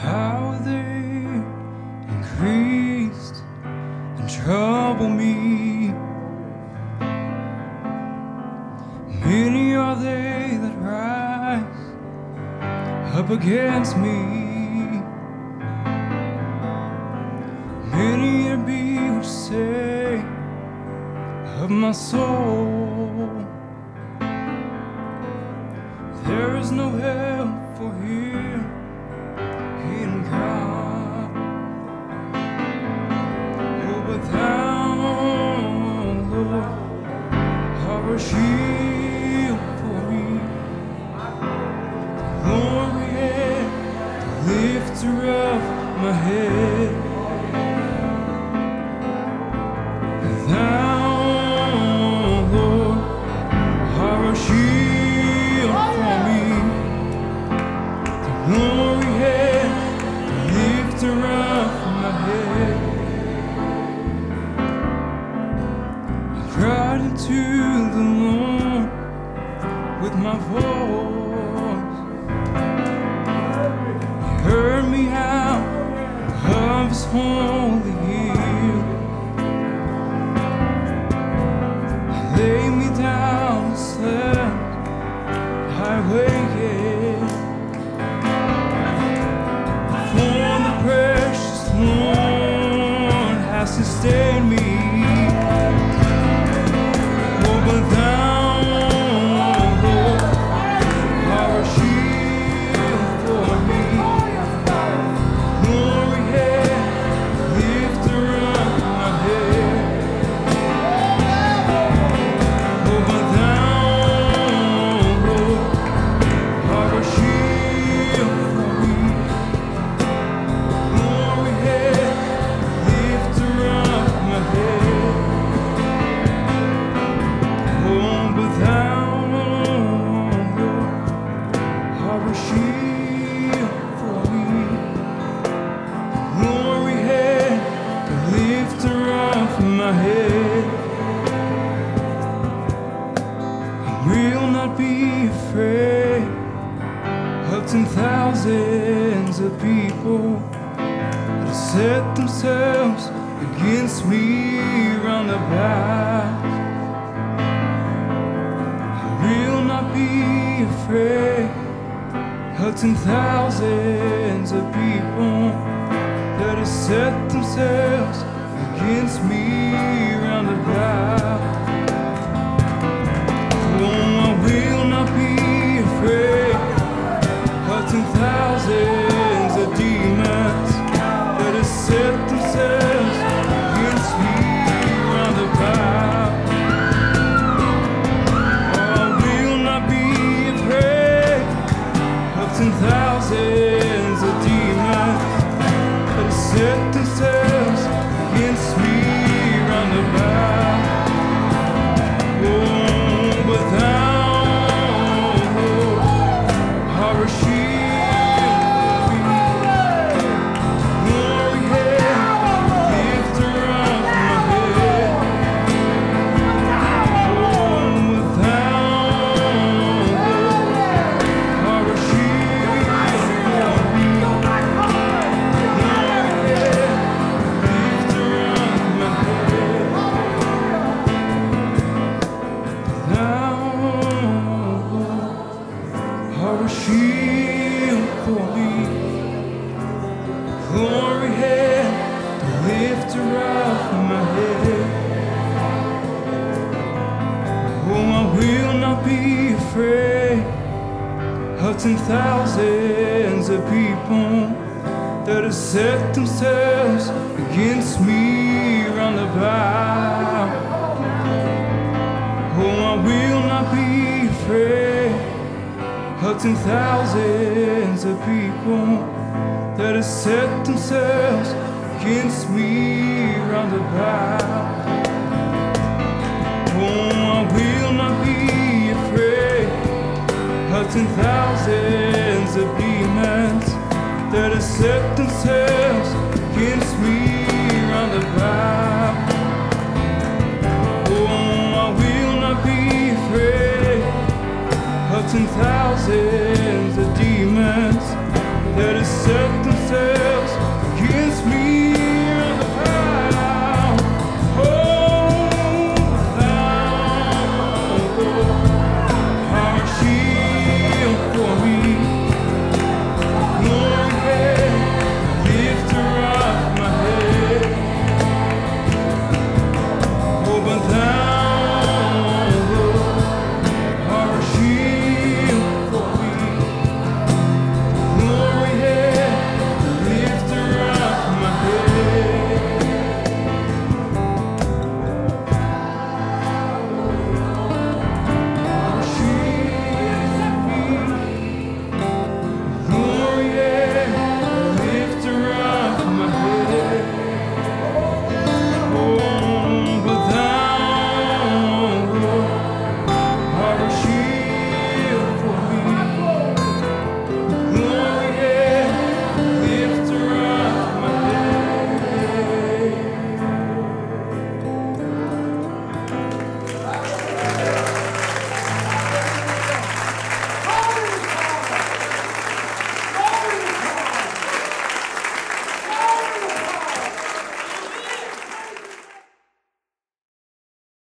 how they increased and trouble me. Many are they that rise up against me. Many there be which say of my soul, there is no help lifter of my head. Thou, Lord, are a shield for me. The glory lifter of my head. I cried into the Lord with my voice. His holy hill. He laid me down and slept. I waited for the precious Lord has sustained me. Lifter of my head. I will not be afraid of ten thousands of people that have set themselves against me round about. I will not be afraid of ten thousands of people that have set themselves against me round about. Are a shield for me, glory and the lifter of my head. Oh, I will not be afraid of ten thousands of people that have set themselves against me round about. Of ten thousands of people that have set themselves against me round about. Oh, I will not be afraid of ten thousands of demons that have set themselves these houses.